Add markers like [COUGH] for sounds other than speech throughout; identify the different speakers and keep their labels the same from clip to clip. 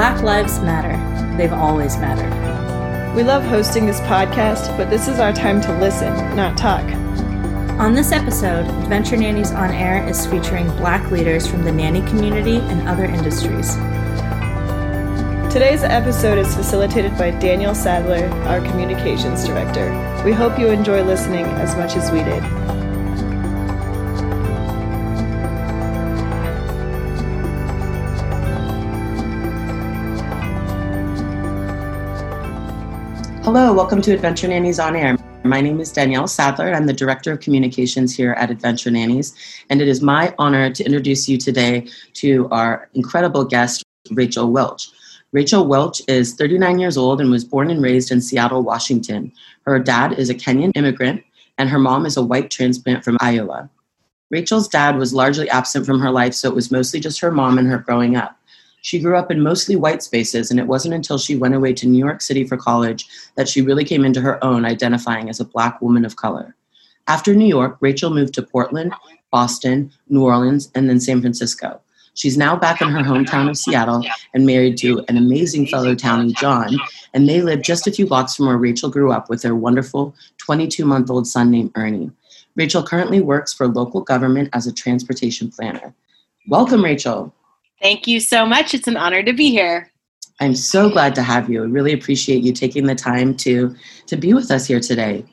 Speaker 1: Black Lives Matter. They've always mattered.
Speaker 2: We love hosting this podcast, but this is our time to listen, not talk.
Speaker 1: On this episode, Adventure Nannies on Air is featuring black leaders from the nanny community and other industries.
Speaker 2: Today's episode is facilitated by Danielle Sadler, our communications director. We hope you enjoy listening as much as we did.
Speaker 3: Hello, welcome to Adventure Nannies on Air. My name is Danielle Sadler. I'm the Director of Communications here at Adventure Nannies, and it is my honor to introduce you today to our incredible guest, Rachel Welch. Rachel Welch is 39 years old and was born and raised in Seattle, Washington. Her dad is a Kenyan immigrant, and her mom is a white transplant from Iowa. Rachel's dad was largely absent from her life, so it was mostly just her mom and her growing up. She grew up in mostly white spaces, and it wasn't until she went away to New York City for college that she really came into her own identifying as a Black woman of color. After New York, Rachel moved to Portland, Boston, New Orleans, and then San Francisco. She's now back in her hometown of Seattle and married to an amazing fellow townie, John, and they live just a few blocks from where Rachel grew up with their wonderful 22 month old son named Ernie. Rachel currently works for local government as a transportation planner. Welcome, Rachel.
Speaker 4: Thank you so much. It's an honor to be here.
Speaker 3: I'm so glad to have you. I really appreciate you taking the time to to be with us here today.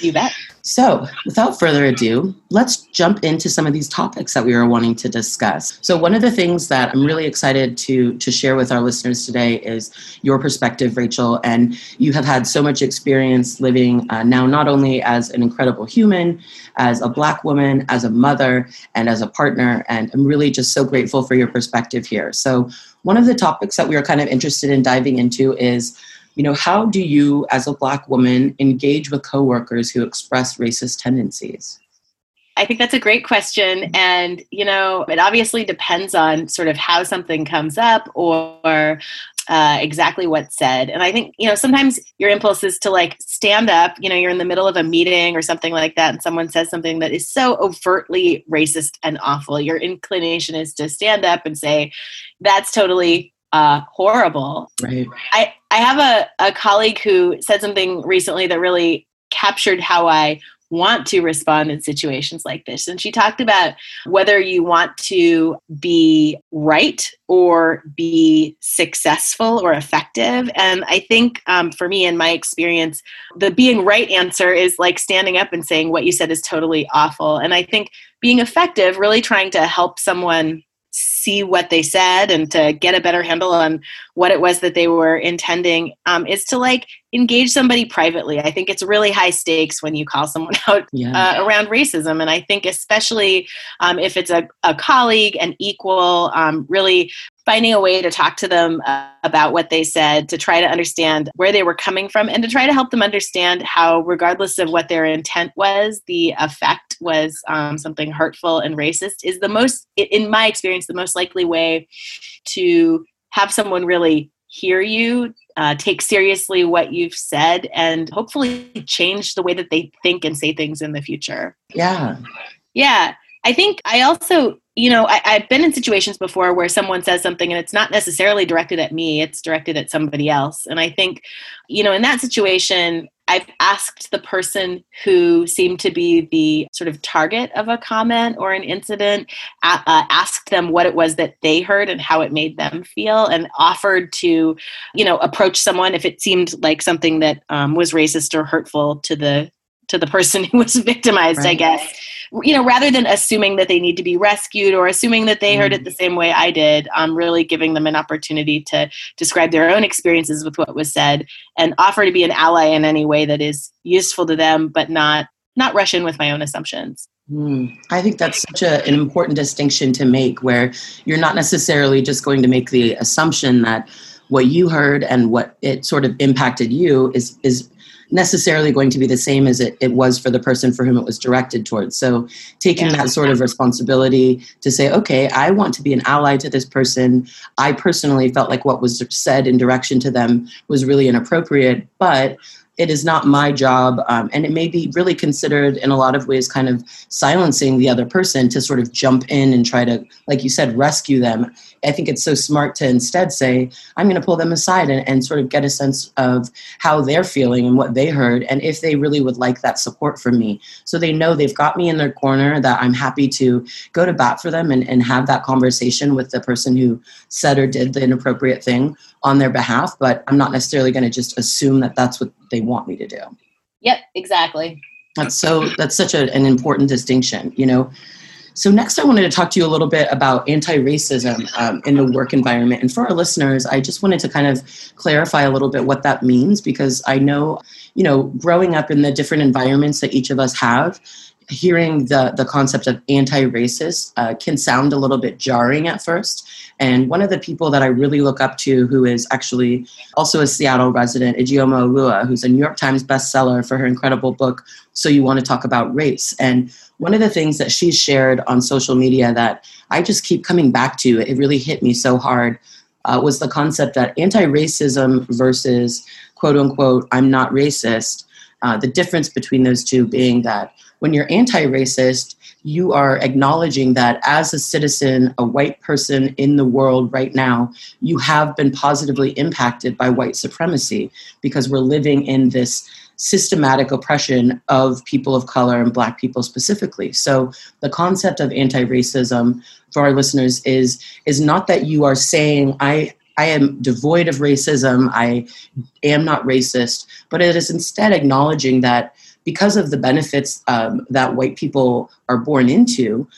Speaker 4: You bet.
Speaker 3: So, without further ado, let's jump into some of these topics that we were wanting to discuss. So, one of the things that I'm really excited to to share with our listeners today is your perspective, Rachel. And you have had so much experience living uh, now, not only as an incredible human, as a Black woman, as a mother, and as a partner. And I'm really just so grateful for your perspective here. So, one of the topics that we are kind of interested in diving into is you know how do you as a black woman engage with coworkers who express racist tendencies
Speaker 4: I think that's a great question. And, you know, it obviously depends on sort of how something comes up or uh, exactly what's said. And I think, you know, sometimes your impulse is to like stand up, you know, you're in the middle of a meeting or something like that, and someone says something that is so overtly racist and awful. Your inclination is to stand up and say, that's totally uh, horrible.
Speaker 3: Right.
Speaker 4: I, I have a, a colleague who said something recently that really captured how I want to respond in situations like this. And she talked about whether you want to be right or be successful or effective. And I think um, for me, in my experience, the being right answer is like standing up and saying what you said is totally awful. And I think being effective, really trying to help someone see what they said and to get a better handle on what it was that they were intending um, is to like engage somebody privately. I think it's really high stakes when you call someone [LAUGHS] out yeah. uh, around racism. And I think, especially um, if it's a, a colleague, an equal, um, really finding a way to talk to them uh, about what they said, to try to understand where they were coming from, and to try to help them understand how, regardless of what their intent was, the effect was um, something hurtful and racist is the most, in my experience, the most likely way to have someone really hear you, uh, take seriously what you've said, and hopefully change the way that they think and say things in the future.
Speaker 3: Yeah.
Speaker 4: Yeah. I think I also, you know, I, have been in situations before where someone says something and it's not necessarily directed at me, it's directed at somebody else. And I think, you know, in that situation, I've asked the person who seemed to be the sort of target of a comment or an incident, uh, asked them what it was that they heard and how it made them feel, and offered to, you know, approach someone if it seemed like something that um, was racist or hurtful to the to the person who was [LAUGHS] victimized, right. I guess you know, rather than assuming that they need to be rescued or assuming that they heard it the same way I did, um, really giving them an opportunity to describe their own experiences with what was said and offer to be an ally in any way that is useful to them, but not not rush in with my own assumptions.
Speaker 3: Mm. I think that's such a, an important distinction to make, where you're not necessarily just going to make the assumption that what you heard and what it sort of impacted you is is necessarily going to be the same as it, it was for the person for whom it was directed towards. So taking yeah. that sort of responsibility to say, okay, I want to be an ally to this person. I personally felt like what was said in direction to them was really inappropriate, but it is not my job um, and it may be really considered in a lot of ways kind of silencing the other person to sort of jump in and try to like you said rescue them. I think it's so smart to instead say i'm going to pull them aside and, and sort of get a sense of how they're feeling and what they heard and if they really would like that support from me. So they know they've got me in their corner that i'm happy to go to bat for them and, and have that conversation with the person who said or did the inappropriate thing on their behalf but i'm not necessarily going to just assume that that's what they want me to do.
Speaker 4: Yep, exactly.
Speaker 3: That's so that's such a, an important distinction, you know. So next, I wanted to talk to you a little bit about anti-racism um, in the work environment. And for our listeners, I just wanted to kind of clarify a little bit what that means because I know, you know, growing up in the different environments that each of us have, hearing the, the concept of anti-racist uh, can sound a little bit jarring at first. And one of the people that I really look up to, who is actually also a Seattle resident, Ijeoma Oluo, who's a New York Times bestseller for her incredible book, So You Want to Talk About Race. And one of the things that she shared on social media that I just keep coming back to, it really hit me so hard, uh, was the concept that anti-racism versus quote unquote, I'm not racist, uh, the difference between those two being that when you're anti racist, you are acknowledging that as a citizen, a white person in the world right now, you have been positively impacted by white supremacy because we're living in this systematic oppression of people of color and black people specifically. So the concept of anti-racism for our listeners is is not that you are saying I I am devoid of racism, I am not racist, but it is instead acknowledging that because of the benefits um, that white people are born into,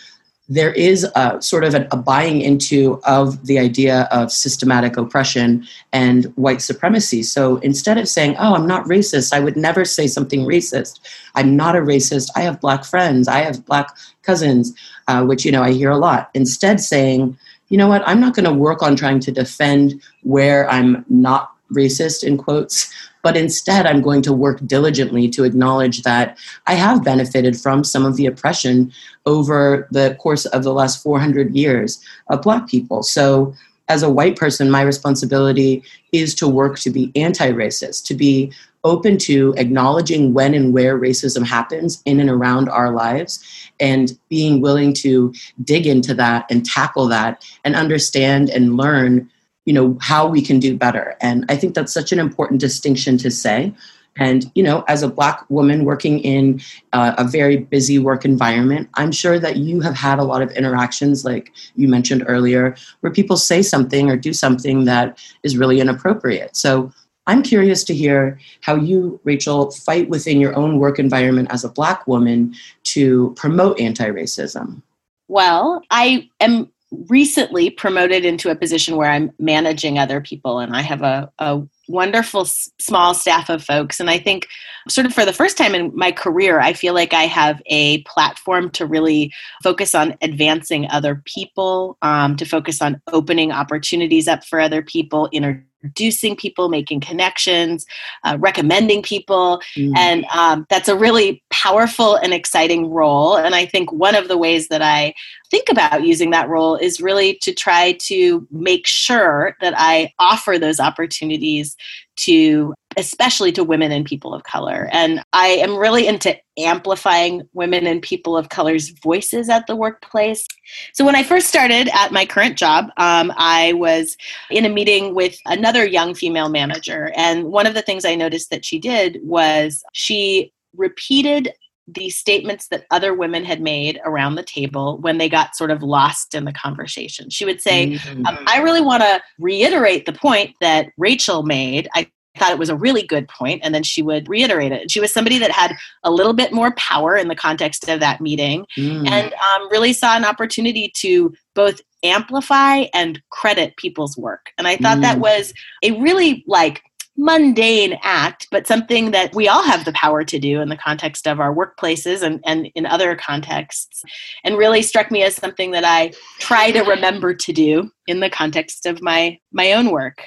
Speaker 3: there is a sort of a, a, buying into of the idea of systematic oppression and white supremacy. So instead of saying, "Oh, I'm not racist," I would never say something racist. I'm not a racist. I have black friends. I have black cousins, uh, which you know I hear a lot. Instead, saying, "You know what? I'm not going to work on trying to defend where I'm not racist in quotes but instead I'm going to work diligently to acknowledge that I have benefited from some of the oppression over the course of the last 400 years of Black people. So, as a white person, my responsibility is to work to be anti racist, to be open to acknowledging when and where racism happens in and around our lives and being willing to dig into that and tackle that and understand and learn you know how we can do better. And i think that's such an important distinction to say. And you know as a black woman working in uh, a very busy work environment i'm sure that you have had a lot of interactions like you mentioned earlier where people say something or do something that is really inappropriate. So i'm curious to hear how you rachel fight within your own work environment as a black woman to promote anti-racism.
Speaker 4: Well i am recently promoted into a position where I'm managing other people, and I have a, a wonderful s- small staff of folks. And I think, sort of for the first time in my career, I feel like I have a platform to really focus on advancing other people, um, to focus on opening opportunities up for other people, introducing people, making connections, uh, recommending people. Mm. And um, that's a really powerful and exciting role. And I think one of the ways that I think about using that role is really to try to make sure that I offer those opportunities to especially to women and people of color. And I am really into amplifying women and people of color's voices at the workplace. So when I first started at my current job, um, I was in a meeting with another young female manager. And one of the things I noticed that she did was she repeated the statements that other women had made around the table when they got sort of lost in the conversation. She would say, mm-hmm. um, I really want to reiterate the point that Rachel made. I thought it was a really good point, and then she would reiterate it. She was somebody that had a little bit more power in the context of that meeting mm. and um, really saw an opportunity to both amplify and credit people's work. And I thought mm. that was a really like mundane act, but something that we all have the power to do in the context of our workplaces and, and in other contexts. And really struck me as something that I try to remember to do in the context of my my own work.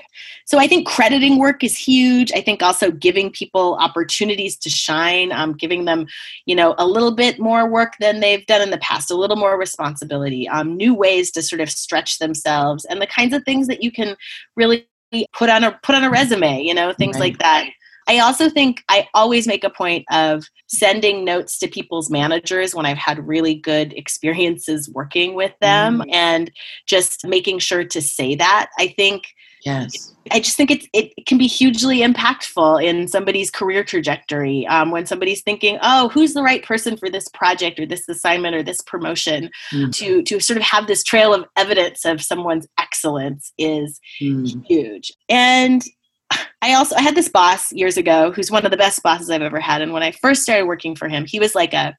Speaker 4: So I think crediting work is huge. I think also giving people opportunities to shine, um, giving them, you know, a little bit more work than they've done in the past, a little more responsibility, um, new ways to sort of stretch themselves, and the kinds of things that you can really put on a put on a resume you know things right. like that I also think I always make a point of sending notes to people's managers when I've had really good experiences working with them mm-hmm. and just making sure to say that. I think
Speaker 3: Yes.
Speaker 4: I just think it's, it can be hugely impactful in somebody's career trajectory um, when somebody's thinking, oh, who's the right person for this project or this assignment or this promotion mm. to, to sort of have this trail of evidence of someone's excellence is mm. huge. And I also I had this boss years ago who's one of the best bosses I've ever had. And when I first started working for him, he was like a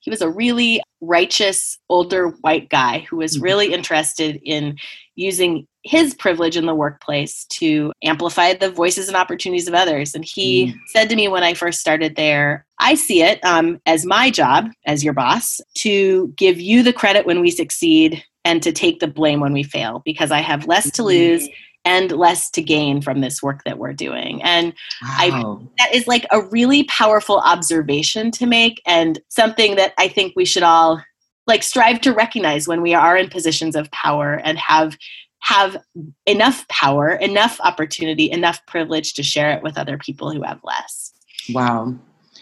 Speaker 4: he was a really righteous older white guy who was mm-hmm. really interested in using his privilege in the workplace to amplify the voices and opportunities of others. And he mm. said to me when I first started there, I see it um, as my job as your boss to give you the credit when we succeed and to take the blame when we fail because I have less to lose and less to gain from this work that we're doing. And wow. I that is like a really powerful observation to make and something that I think we should all like strive to recognize when we are in positions of power and have have enough power, enough opportunity, enough privilege to share it with other people who have less.
Speaker 3: Wow.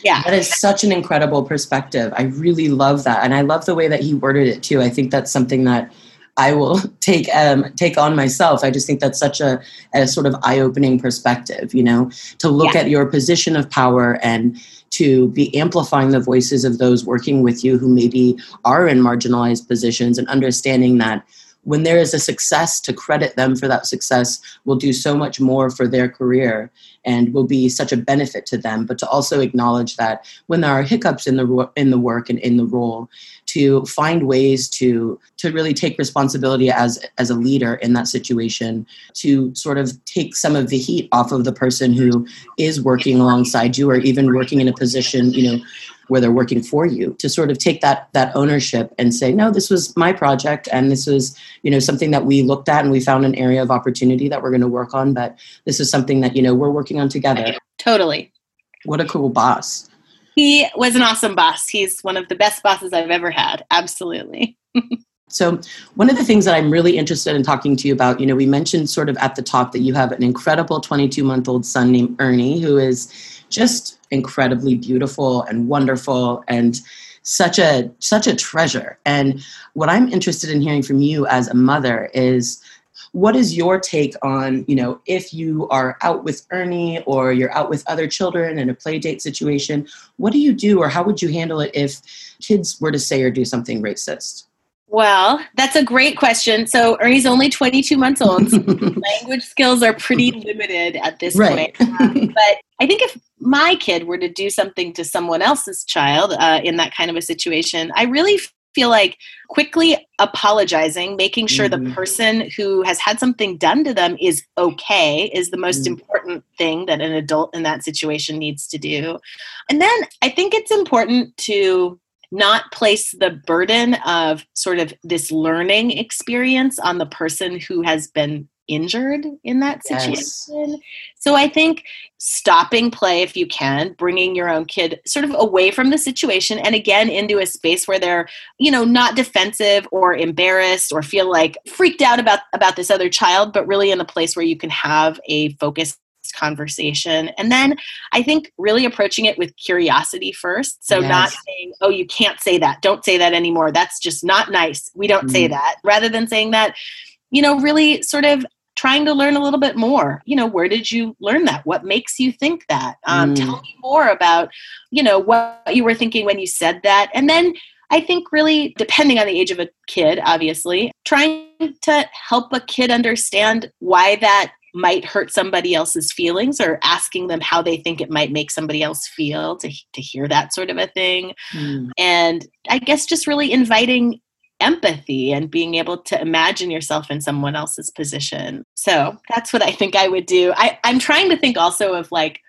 Speaker 3: Yeah. That is such an incredible perspective. I really love that. And I love the way that he worded it too. I think that's something that I will [LAUGHS] take um, take on myself. I just think that's such a, a sort of eye opening perspective, you know, to look yeah. at your position of power and to be amplifying the voices of those working with you who maybe are in marginalized positions and understanding that when there is a success to credit them for that success will do so much more for their career and will be such a benefit to them but to also acknowledge that when there are hiccups in the in the work and in the role to find ways to to really take responsibility as as a leader in that situation to sort of take some of the heat off of the person who is working alongside you or even working in a position you know where they're working for you to sort of take that that ownership and say no this was my project and this was you know something that we looked at and we found an area of opportunity that we're going to work on but this is something that you know we're working on together.
Speaker 4: Totally.
Speaker 3: What a cool boss.
Speaker 4: He was an awesome boss. He's one of the best bosses i've ever had. Absolutely. [LAUGHS]
Speaker 3: So, one of the things that I'm really interested in talking to you about, you know, we mentioned sort of at the top that you have an incredible 22 month old son named Ernie who is just incredibly beautiful and wonderful and such a such a treasure and what i'm interested in hearing from you as a mother is what is your take on you know if you are out with ernie or you're out with other children in a play date situation what do you do or how would you handle it if kids were to say or do something racist
Speaker 4: well, that's a great question. So Ernie's only 22 months old. So [LAUGHS] language skills are pretty limited at this right. point. Um, but I think if my kid were to do something to someone else's child uh, in that kind of a situation, I really feel like quickly apologizing, making sure mm-hmm. the person who has had something done to them is okay is the most mm-hmm. important thing that an adult in that situation needs to do. And then I think it's important to not place the burden of sort of this learning experience on the person who has been injured in that situation. Yes. So I think stopping play if you can, bringing your own kid sort of away from the situation and again into a space where they're, you know, not defensive or embarrassed or feel like freaked out about about this other child, but really in a place where you can have a focused conversation. And then I think really approaching it with curiosity first. So yes. not saying, oh, you can't say that. Don't say that anymore. That's just not nice. We don't mm. say that. Rather than saying that, you know, really sort of trying to learn a little bit more you know where did you learn that what makes you think that um, mm. tell me more about you know what you were thinking when you said that and then i think really depending on the age of a kid obviously trying to help a kid understand why that might hurt somebody else's feelings or asking them how they think it might make somebody else feel to, to hear that sort of a thing. Mm. And I guess just really inviting empathy and being able to imagine yourself in someone else's position. So that's what I think I would do. I, I'm trying to think also of like,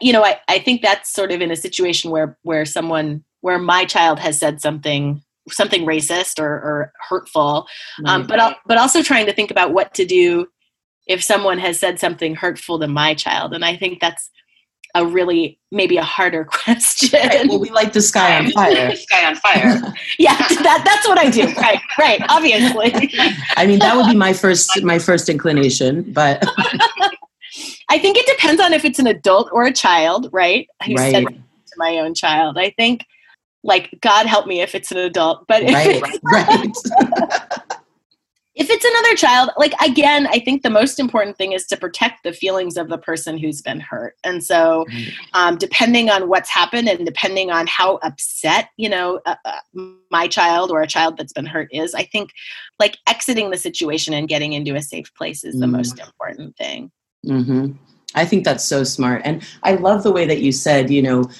Speaker 4: you know, I, I think that's sort of in a situation where where someone where my child has said something something racist or, or hurtful, um, but but also trying to think about what to do if someone has said something hurtful to my child and i think that's a really maybe a harder [LAUGHS] question
Speaker 3: right. well we like [LAUGHS] the sky on fire
Speaker 4: sky on fire yeah that, that's what i do right right obviously [LAUGHS]
Speaker 3: i mean that would be my first my first inclination but
Speaker 4: I think it depends on if it's an adult or a child, right? I
Speaker 3: Right.
Speaker 4: to my own child. I think, like, God help me if it's an adult, but
Speaker 3: Right,
Speaker 4: it's,
Speaker 3: right.
Speaker 4: If it's another child, like, again, I think the most important thing is to protect the feelings of the person who's been hurt. And so, um, depending on what's happened and depending on how upset you know uh, uh, my child or a child that's been hurt is i think like exiting the situation and getting into a safe place is the
Speaker 3: Mm.
Speaker 4: most important thing
Speaker 3: hmm I think that's so smart. And I love the way that you said, you know,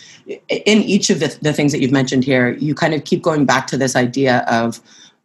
Speaker 3: in each of the, the things that you've mentioned here, you kind of keep going back to this idea of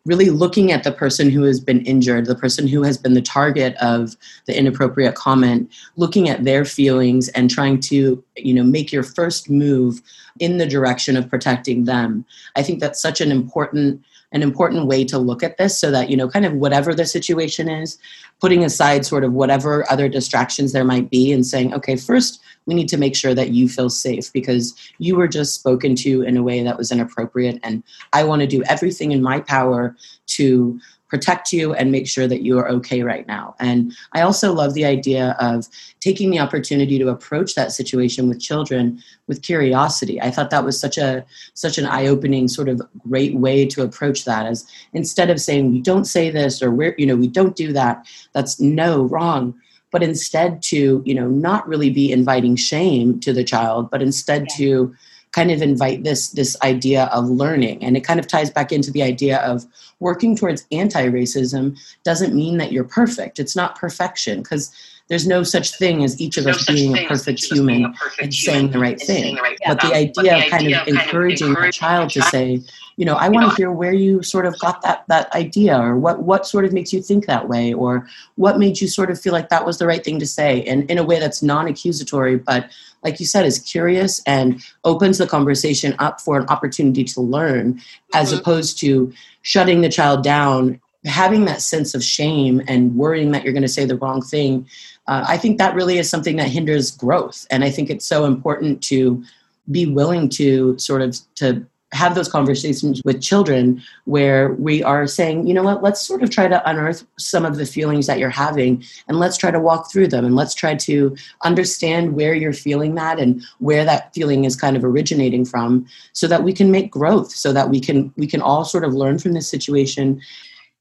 Speaker 3: really looking at the person who has been injured, the person who has been the target of the inappropriate comment, looking at their feelings and trying to, you know, make your first move in the direction of protecting them. I think that's such an important an important way to look at this so that you know kind of whatever the situation is putting aside sort of whatever other distractions there might be and saying okay first we need to make sure that you feel safe because you were just spoken to in a way that was inappropriate. And i want to do everything in my power to protect you and make sure that you are okay right now. And i also love the idea of taking the opportunity to approach that situation with children with curiosity. I thought that was such a such an eye-opening sort of great way to approach that as instead of saying we don't say this or we're you know we don't do that that's no wrong but instead to you know not really be inviting shame to the child but instead
Speaker 4: Yeah.
Speaker 3: to kind of invite this this idea of learning and it kind of ties back into the idea of working towards anti-racism doesn't mean that you're perfect it's not perfection because there's no such thing as each of us being a perfect human and saying the right thing. but the idea of kind of encouraging a child to say you know i want to hear where you sort of got that that idea or what what sort of makes you think that way or what made you sort of feel like that was the right thing to say and in a way that's non-accusatory but like you said is curious and opens the conversation up for an opportunity to learn as
Speaker 4: Mhm.
Speaker 3: opposed to shutting the child down having that sense of shame and worrying that you're going to say the wrong thing uh, i think that really is something that hinders growth. And i think it's so important to be willing to sort of to have those conversations with children where we are saying you know what? Let's sort of try to unearth some of the feelings that you're having and let's try to walk through them and let's try to understand where you're feeling that and where that feeling is kind of originating from so that we can make growth so that we can we can all sort of learn from this situation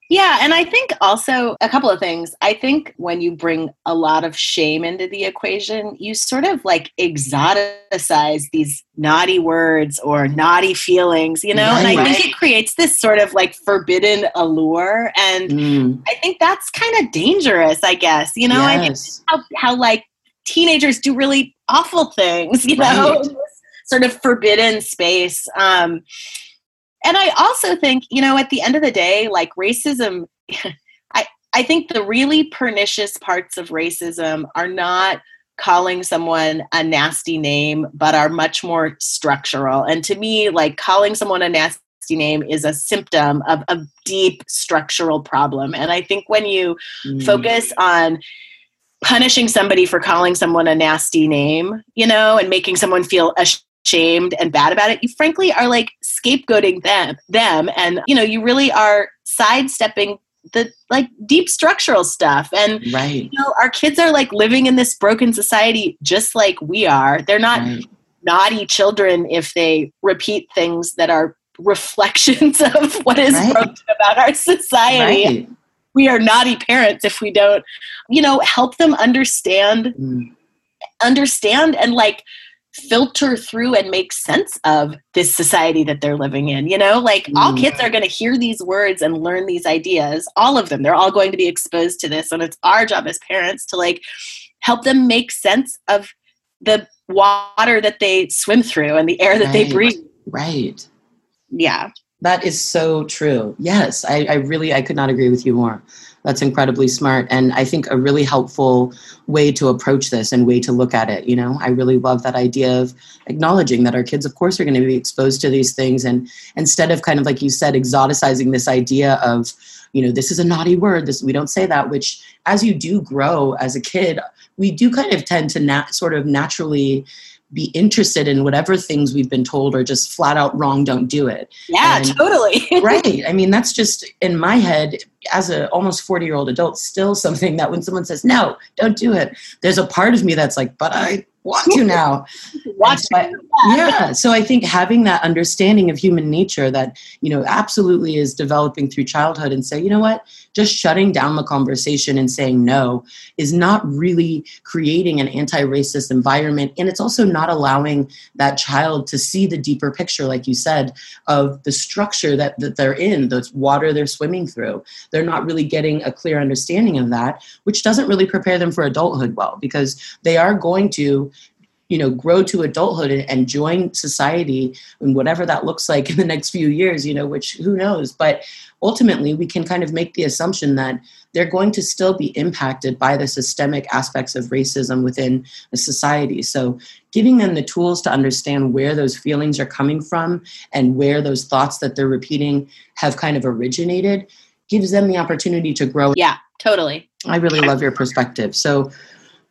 Speaker 4: Yeah, and I think also a couple of things. I think when you bring a lot of shame into the equation, you sort of like exoticize these naughty words or naughty feelings, you know? and I
Speaker 3: Right.
Speaker 4: think it creates this sort of like forbidden allure. And
Speaker 3: Mm,
Speaker 4: I think that's kind of dangerous, I guess. You know, I think how, how like teenagers do really awful things, [LAUGHS] you know,
Speaker 3: Right.
Speaker 4: this sort of forbidden space. Um, and I also think, you know, at the end of the day, like racism, [LAUGHS] I, I think the really pernicious parts of racism are not calling someone a nasty name, but are much more structural. And to me, like calling someone a nasty name is a symptom of a deep structural problem. And I think when you
Speaker 3: Mm,
Speaker 4: focus on punishing somebody for calling someone a nasty name, you know, and making someone feel ashamed and bad about it, you frankly are like scapegoating them them and you know, you really are sidestepping the like deep structural stuff and
Speaker 3: right.
Speaker 4: you know, our kids are like living in this broken society just like we are. They're not
Speaker 3: right.
Speaker 4: naughty children if they repeat things that are reflections [LAUGHS] of what is
Speaker 3: Right.
Speaker 4: broken about our society. We are naughty parents if we don't you know help them understand
Speaker 3: Mm,
Speaker 4: understand and like filter through and make sense of this society that they're living in you know? Like all
Speaker 3: Mm.
Speaker 4: kids are going to hear these words and learn these ideas all of them. They're all going to be exposed to this and it's our job as parents to like help them make sense of the water that they swim through and the air that they breathe.
Speaker 3: Right.
Speaker 4: Yeah
Speaker 3: That is so true. Yes, I, I really I could not agree with you more. That's incredibly smart, and I think a really helpful way to approach this and way to look at it. You know, I really love that idea of acknowledging that our kids, of course, are going to be exposed to these things, and instead of kind of like you said, exoticizing this idea of, you know, this is a naughty word. This we don't say that. Which, as you do grow as a kid, we do kind of tend to nat- sort of naturally be interested in whatever things we've been told or just flat out wrong don't do it.
Speaker 4: Yeah and, totally. [LAUGHS]
Speaker 3: Right. I mean that's just in my head as a almost 40 year old adult still something that when someone says no don't do it there's a part of me that's like but i want to now. [LAUGHS]
Speaker 4: want so
Speaker 3: I, yeah. So I think having that understanding of human nature that, you know, absolutely is developing through childhood and say, you know what, just shutting down the conversation and saying no is not really creating an anti racist environment. And it's also not allowing that child to see the deeper picture, like you said, of the structure that, that they're in, the water they're swimming through. They're not really getting a clear understanding of that, which doesn't really prepare them for adulthood well because they are going to you know grow to adulthood and, join society and whatever that looks like [LAUGHS] in the next few years you know which who knows? But ultimately we can kind of make the assumption that they're going to still be impacted by the systemic aspects of racism within a society. So giving them the tools to understand where those feelings are coming from and where those thoughts that they're repeating have kind of originated gives them the opportunity to grow.
Speaker 4: Yeah totally.
Speaker 3: I really love your perspective. So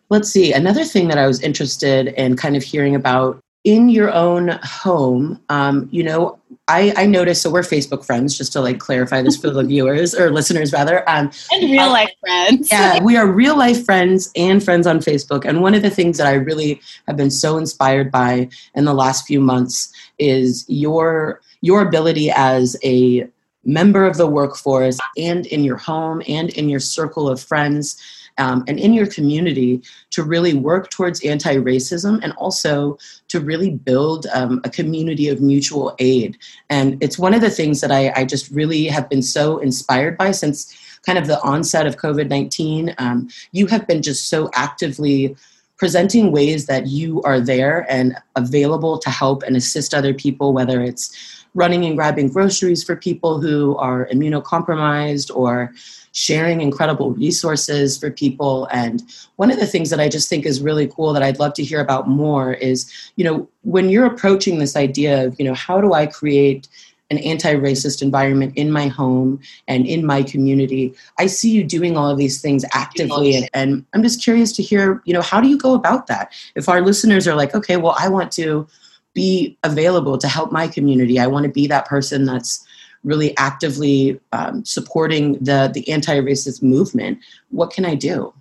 Speaker 3: Let's see. Another thing that I was interested in kind of hearing about in your own home, um, you know, I, I noticed, so we're Facebook friends, just to like clarify this for the [LAUGHS] viewers or listeners rather. Um,
Speaker 4: and real life friends.
Speaker 3: yeah, [LAUGHS] we are real life friends and friends on Facebook. And one of the things that I really have been so inspired by in the last few months is your your ability as a member of the workforce and in your home and in your circle of friends um, and in your community to really work towards anti racism and also to really build um, a community of mutual aid. And it's one of the things that I, I just really have been so inspired by since kind of the onset of COVID 19. Um, you have been just so actively presenting ways that you are there and available to help and assist other people, whether it's running and grabbing groceries for people who are immunocompromised or sharing incredible resources for people. And one of the things that I just think is really cool that I'd love to hear about more is, you know, when you're approaching this idea of, you know, how do I create an anti-racist environment in my home and in my community. I see you doing all of these things actively and, i'm just curious to hear you know how do you go about that? If our listeners are like okay well i want to be available to help my community. I want to be that person that's really actively um, supporting the the anti-racist movement what can i do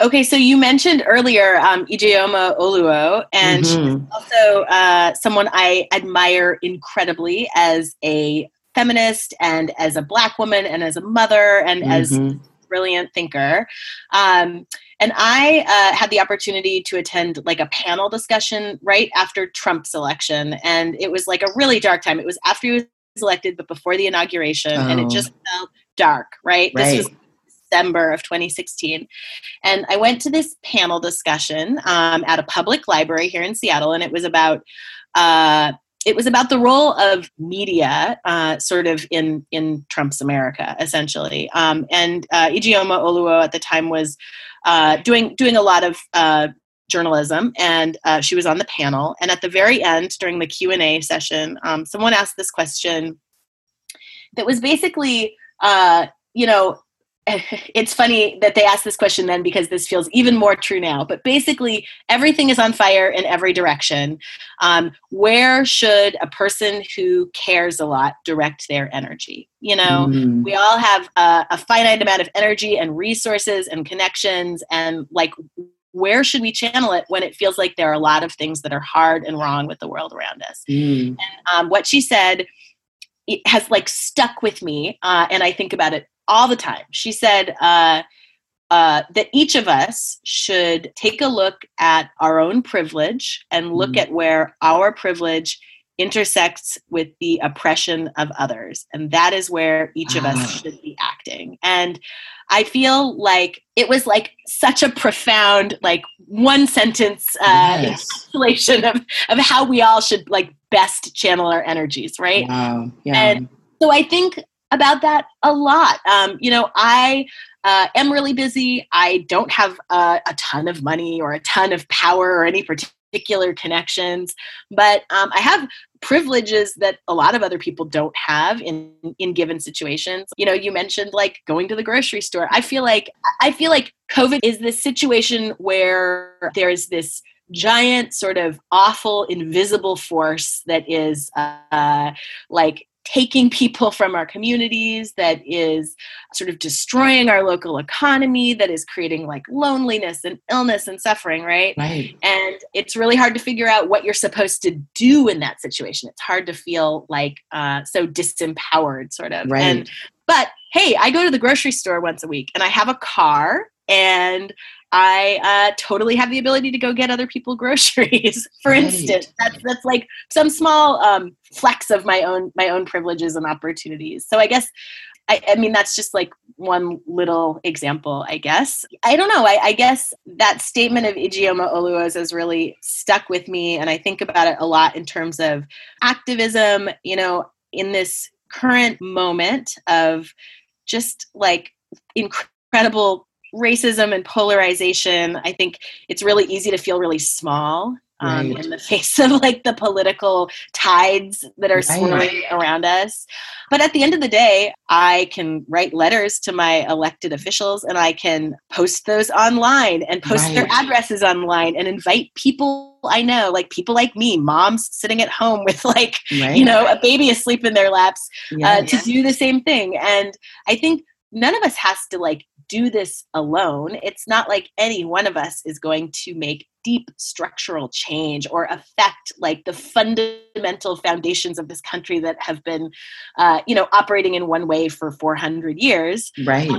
Speaker 4: okay so you mentioned earlier um, ijeoma oluo and mm-hmm. also uh, someone i admire incredibly as a feminist and as a black woman and as a mother and mm-hmm. as a brilliant thinker um, and I uh, had the opportunity to attend like a panel discussion right after Trump's election. And it was like a really dark time. It was after he was elected, but before the inauguration, oh. and it just oh. felt dark, right?
Speaker 3: right?
Speaker 4: This was December of 2016. And I went to this panel discussion um, at a public library here in Seattle, and it was about uh, it was about the role of media, uh, sort of in in Trump's America, essentially. Um, and uh, Ijeoma Oluo at the time was uh, doing doing a lot of uh, journalism and uh, she was on the panel and at the very end during the q&a session um, someone asked this question that was basically uh, you know it's funny that they asked this question then because this feels even more true now but basically everything is on fire in every direction um, where should a person who cares a lot direct their energy you know mm. we all have a, a finite amount of energy and resources and connections and like where should we channel it when it feels like there are a lot of things that are hard and wrong with the world around us mm. and um, what she said has like stuck with me uh, and i think about it all the time she said uh, uh, that each of us should take a look at our own privilege and look mm. at where our privilege intersects with the oppression of others. And that is where each of us ah. should be acting. And I feel like it was like such a profound, like one sentence uh, yes. encapsulation of, of how we all should like best channel our energies, right?
Speaker 3: Wow. Yeah.
Speaker 4: And so I think about that a lot. Um, you know, I uh, am really busy. I don't have uh, a ton of money or a ton of power or any particular particular connections but um, i have privileges that a lot of other people don't have in in given situations. You know you mentioned like going to the grocery store. I feel like i feel like covid is this situation where there's this giant sort of awful invisible force that is uh, like taking people from our communities, that is sort of destroying our local economy, that is creating like loneliness and illness and suffering, right?
Speaker 3: Right.
Speaker 4: And it's really hard to figure out what you're supposed to do in that situation. It's hard to feel like uh, so disempowered, sort of.
Speaker 3: Right.
Speaker 4: And but hey, I go to the grocery store once a week, and I have a car, and I uh, totally have the ability to go get other people [LAUGHS] groceries. For
Speaker 3: Right.
Speaker 4: instance, that's that's like some small um, flex of my own my own privileges and opportunities. So I guess I, I mean that's just like one little example. I guess I don't know. I, I guess that statement of Ijeoma Oluo's has really stuck with me, and I think about it a lot in terms of activism. You know, in this current moment of just like incredible racism and polarization, I think it's really easy to feel really small um,
Speaker 3: Right.
Speaker 4: in the [LAUGHS] face of like the political tides that are
Speaker 3: Right.
Speaker 4: swirling around us. But at the end of the day, I can write letters to my elected officials and I can post those online and post their addresses online and invite people I know, like people like me, moms sitting at home with like,
Speaker 3: Right.
Speaker 4: you know, a baby asleep in their laps uh, to do the same thing. And I think none of us has to like do this alone. It's not like any one of us is going to make deep structural change or affect like the fundamental foundations of this country that have been, uh, you know, operating in one way for 400 years.
Speaker 3: right.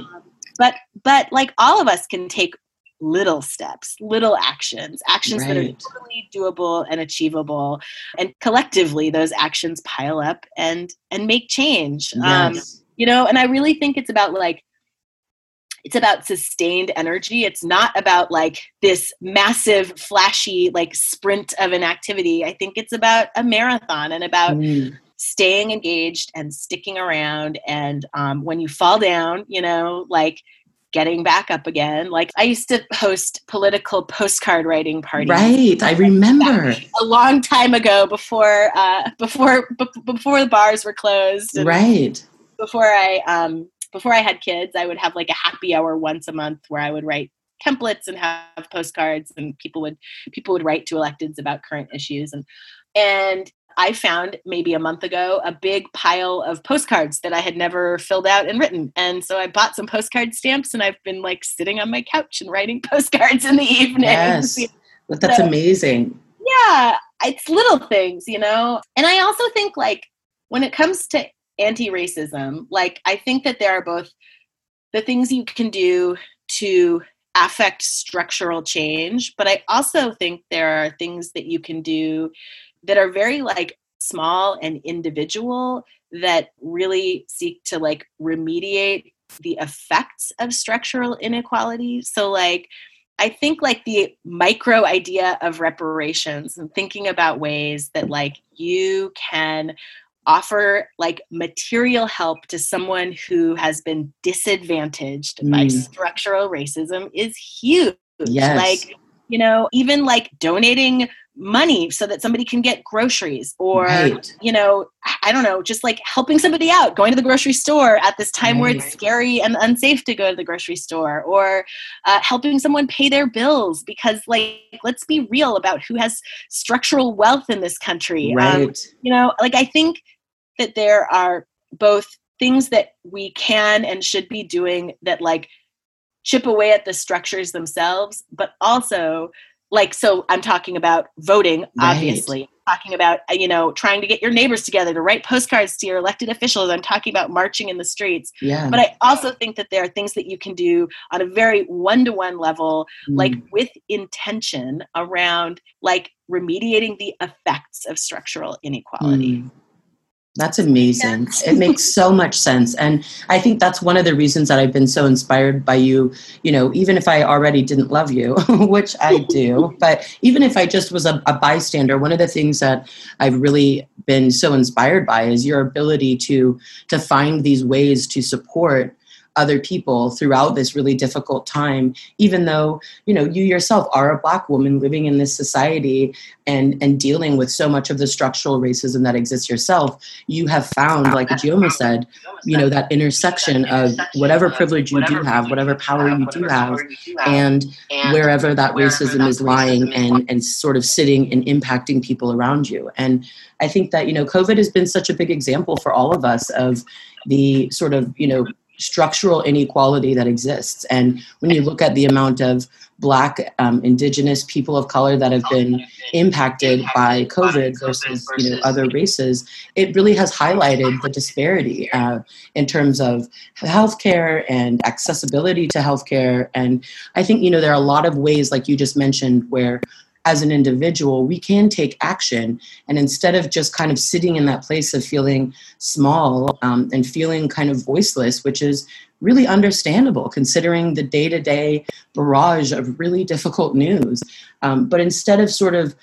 Speaker 4: But but like all of us can take little steps, little actions, actions that are totally doable and achievable, and collectively those actions pile up and and make change. Um, you know and i really think it's about like it's about sustained energy it's not about like this massive flashy like sprint of an activity i think it's about a marathon and about
Speaker 3: Mm.
Speaker 4: staying engaged and sticking around and um, when you fall down you know like getting back up again like i used to host political postcard writing parties
Speaker 3: Right. I remember.
Speaker 4: a long time ago before uh, before b- before the bars were closed
Speaker 3: Right.
Speaker 4: before I um before I had kids, I would have like a happy hour once a month where I would write templates and have postcards and people would people would write to electeds about current issues and and I found maybe a month ago a big pile of postcards that I had never filled out and written. And so I bought some postcard stamps and I've been like sitting on my couch and writing [LAUGHS] postcards in the evening.
Speaker 3: Yes. [LAUGHS] But that's
Speaker 4: So-
Speaker 3: amazing.
Speaker 4: yeah it's little things you know and i also think like when it comes to anti-racism. Like i think that there are both the things you can do to affect structural change but i also think there are things that you can do that are very like small and individual that really seek to like remediate the effects of structural inequality. So like I think like the micro idea of reparations and thinking about ways that like you can offer like material help to someone who has been disadvantaged by
Speaker 3: Mm.
Speaker 4: structural racism is huge.
Speaker 3: Yes.
Speaker 4: Like, you know, even like donating money so that somebody can get groceries or
Speaker 3: Right.
Speaker 4: you know i don't know just like helping somebody out going to the grocery store at this time where it's scary and unsafe to go to the grocery store or uh, helping someone pay their bills because like let's be real about who has structural wealth in this country Um,
Speaker 3: Right.
Speaker 4: you know like i think that there are both things that we can and should be doing that like chip away at the structures themselves but also like so i'm talking about voting
Speaker 3: Right.
Speaker 4: obviously talking about uh, you know trying to get your neighbors together to write postcards to your elected officials i'm talking about marching in the streets
Speaker 3: yeah.
Speaker 4: but i also think that there are things that you can do on a very one-to-one level like
Speaker 3: Mm.
Speaker 4: with intention around like remediating the effects of structural inequality
Speaker 3: Mm. That's amazing. It makes so much sense. And I think that's one of the reasons that I've been so inspired by you. You know, even if I already didn't love you, [LAUGHS] which I [LAUGHS] do, but even if I just was a, a bystander, one of the things that I've really been so inspired by is your ability to to find these ways to support other people throughout this really difficult time even though you know you yourself are a black woman living in this society and and dealing with so much of the structural racism that exists yourself you have found like Ijeoma said you know that intersection of whatever privilege you do have whatever power you do have and wherever that racism is lying and and sort of sitting and impacting people around you. And i think that you know covid has been such a big example for all of us of the sort of you know structural inequality that exists. And when you look at the amount of Black, um, Indigenous people of color that have been impacted by COVID versus you know other races, it really has highlighted the disparity uh, in terms of healthcare and accessibility to healthcare. And I think you know there are a lot of ways, like you just mentioned, where as an individual, we can take action. And instead of just kind of sitting in that place of feeling small um, and feeling kind of voiceless, which is really understandable considering the day to day barrage of really difficult news, um, but instead of sort of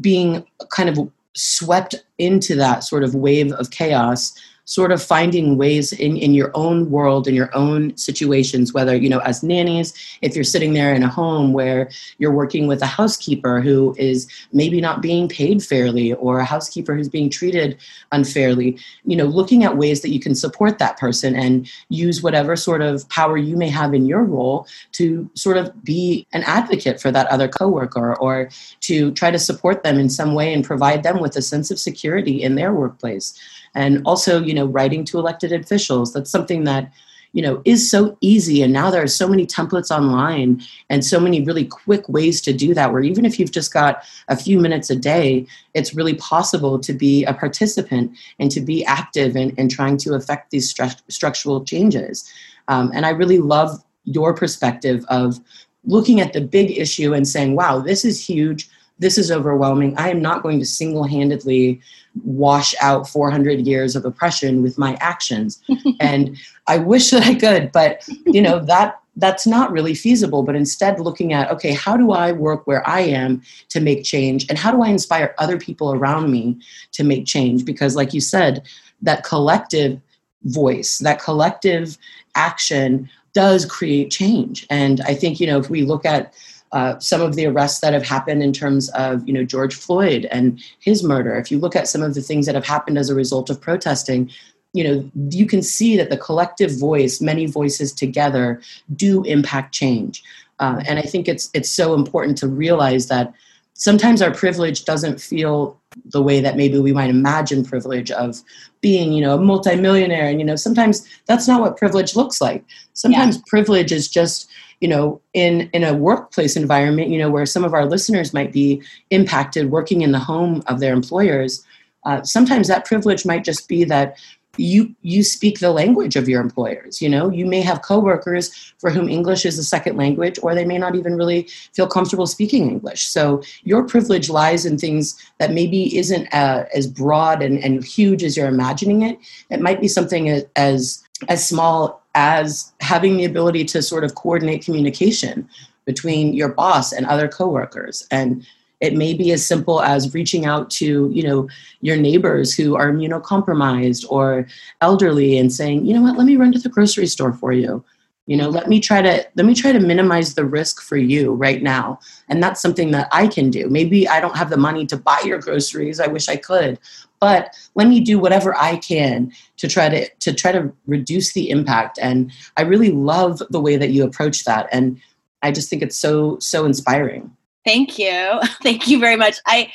Speaker 3: being kind of swept into that sort of wave of chaos, sort of finding ways in, in your own world, in your own situations, whether, you know, as nannies, if you're sitting there in a home where you're working with a housekeeper who is maybe not being paid fairly or a housekeeper who's being treated unfairly, you know, looking at ways that you can support that person and use whatever sort of power you may have in your role to sort of be an advocate for that other coworker or to try to support them in some way and provide them with a sense of security in their workplace and also you know writing to elected officials that's something that you know is so easy and now there are so many templates online and so many really quick ways to do that where even if you've just got a few minutes a day it's really possible to be a participant and to be active in, in trying to affect these stru- structural changes. Um, and i really love your perspective of looking at the big issue and saying wow this is huge this is overwhelming. I am not going to single handedly wash out 400 years of oppression with my actions. [LAUGHS] and I wish that I could, but you know, that that's not really feasible but instead looking at okay how do i work where i am to make change and how do i inspire other people around me to make change because like you said that collective voice that collective action does create change and i think you know if we look at uh, some of the arrests that have happened in terms of you know George Floyd and his murder. If you look at some of the things that have happened as a result of protesting, you know you can see that the collective voice, many voices together, do impact change. Uh, and I think it's it's so important to realize that sometimes our privilege doesn't feel the way that maybe we might imagine privilege of being you know a multimillionaire and you know sometimes that's not what privilege looks like sometimes yeah. privilege is just you know in in a workplace environment you know where some of our listeners might be impacted working in the home of their employers uh, sometimes that privilege might just be that you you speak the language of your employers you know? You may have coworkers for whom english is a second language or they may not even really feel comfortable speaking english. So your privilege lies in things that maybe isn't uh, as broad and, and huge as you're imagining it. It might be something as as small as having the ability to sort of coordinate communication between your boss and other coworkers. And it may be as simple as reaching out to you know your neighbors who are immunocompromised or elderly and saying you know what? Let me run to the grocery store for you you know let me try to let me try to minimize the risk for you right now. And that's something that i can do. Maybe i don't have the money to buy your groceries. I wish i could. But let me do whatever i can to try to to try to reduce the impact. And i really love the way that you approach that. And i just think it's so so inspiring.
Speaker 4: Thank you. [LAUGHS] Thank you very much. I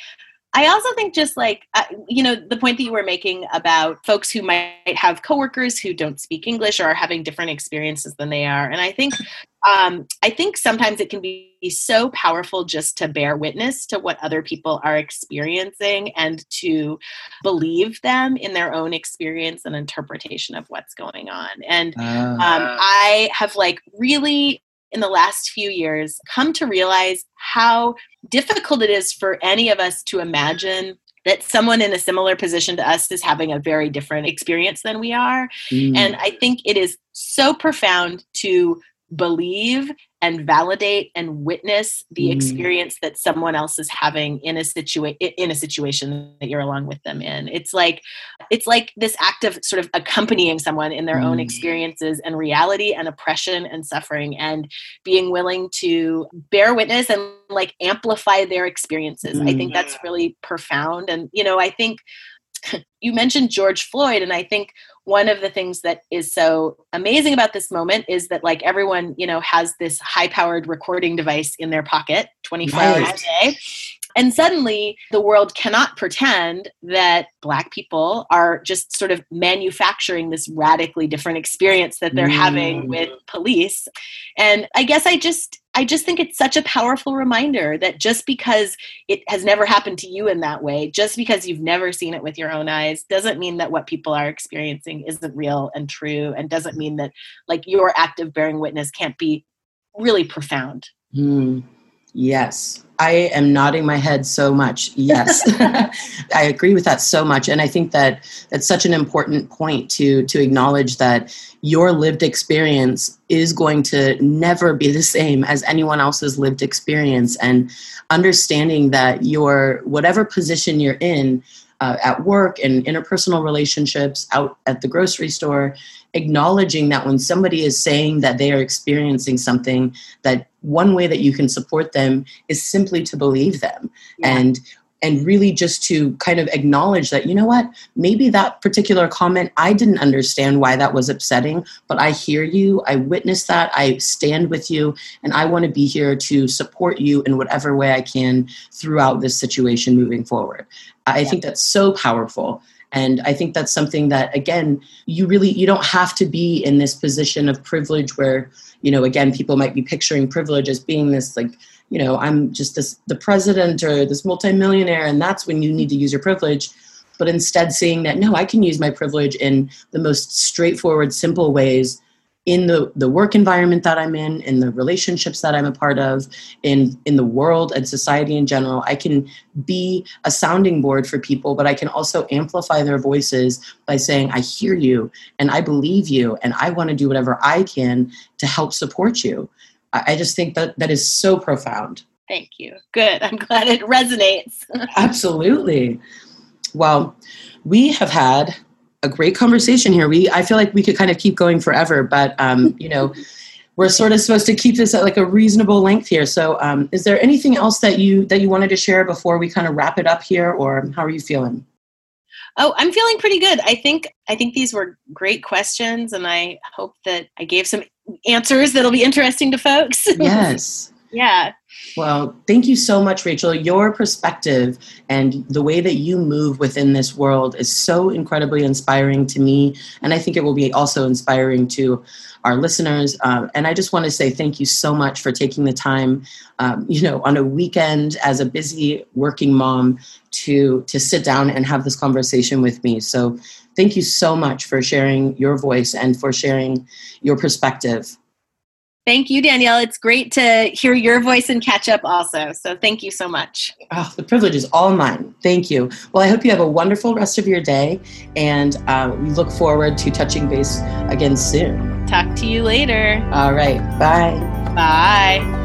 Speaker 4: I also think just like uh, you know the point that you were making about folks who might have coworkers who don't speak English or are having different experiences than they are, and I think [LAUGHS] um, I think sometimes it can be so powerful just to bear witness to what other people are experiencing and to believe them in their own experience and interpretation of what's going on. And um, ah. I have like really in the last few years come to realize how difficult it is for any of us to imagine that someone in a similar position to us is having a very different experience than we are. Mm. And I think it is so profound to believe and validate and witness the
Speaker 3: Mm.
Speaker 4: experience that someone else is having in a situation in a situation that you're along with them in it's like it's like this act of sort of accompanying someone in their own
Speaker 3: Mm.
Speaker 4: experiences and reality and oppression and suffering and being willing to bear witness and like amplify their experiences i think
Speaker 3: Mm.
Speaker 4: that's really profound and you know i think [CLEARS THROAT] you mentioned George Floyd, and I think one of the things that is so amazing about this moment is that like everyone, you know, has this high-powered recording device in their pocket 24 hours a day. And suddenly the world cannot pretend that black people are just sort of manufacturing this radically different experience that they're having
Speaker 3: Mm.
Speaker 4: with police. And I guess I just I just think it's such a powerful reminder that just because it has never happened to you in that way, just because you've never seen it with your own eyes, doesn't mean that what people are experiencing isn't real and true, and doesn't mean that like your act of bearing witness can't be really profound.
Speaker 3: Hmm. Yes, I am nodding my head so much. Yes, [LAUGHS] [LAUGHS] I agree with that so much, and I think that that's such an important point to to acknowledge that your lived experience is going to never be the same as anyone else's lived experience, and understanding that your whatever position you're in uh, at work and interpersonal relationships, out at the grocery store, acknowledging that when somebody is saying that they are experiencing something that one way that you can support them is simply to believe them
Speaker 4: Yeah.
Speaker 3: and and really just to kind of acknowledge that you know what maybe that particular comment i didn't understand why that was upsetting but i hear you i witnessed that i stand with you and i want to be here to support you in whatever way i can throughout this situation moving forward i
Speaker 4: Yeah.
Speaker 3: think that's so powerful and i think that's something that again you really you don't have to be in this position of privilege where you know again people might be picturing privilege as being this like you know i'm just this the president or this multimillionaire and that's when you need to use your privilege. But instead seeing that no i can use my privilege in the most straightforward simple ways in the the work environment that i'm in in the relationships that i'm a part of in in the world and society in general i can be a sounding board for people but i can also amplify their voices by saying i hear you and i believe you and i want to do whatever i can to help support you i, I just think that that is so profound
Speaker 4: Thank you. Good. I'm glad it resonates. [LAUGHS]
Speaker 3: Absolutely. Well, we have had a great conversation here. We I feel like we could kind of keep going forever, but um, [LAUGHS] you know, we're sort of supposed to keep this at like a reasonable length here. So, um, is there anything else that you that you wanted to share before we kind of wrap it up here, or how are you feeling?
Speaker 4: Oh, I'm feeling pretty good. I think I think these were great questions and I hope that I gave some answers that'll be interesting to folks. [LAUGHS]
Speaker 3: Yes.
Speaker 4: yeah.
Speaker 3: Well, thank you so much, Rachel. Your perspective and the way that you move within this world is so incredibly inspiring to me. And I think it will be also inspiring to our listeners. Um, and I just want to say thank you so much for taking the time, um, you know, on a weekend as a busy working mom to to sit down and have this conversation with me. So thank you so much for sharing your voice and for sharing your perspective.
Speaker 4: Thank you, Danielle. It's great to hear your voice and catch up also. So thank you so much.
Speaker 3: Oh, the privilege is all mine. Thank you. Well, I hope you have a wonderful rest of your day, and uh, we look forward to touching base again soon.
Speaker 4: Talk to you later.
Speaker 3: All right. Bye.
Speaker 4: Bye.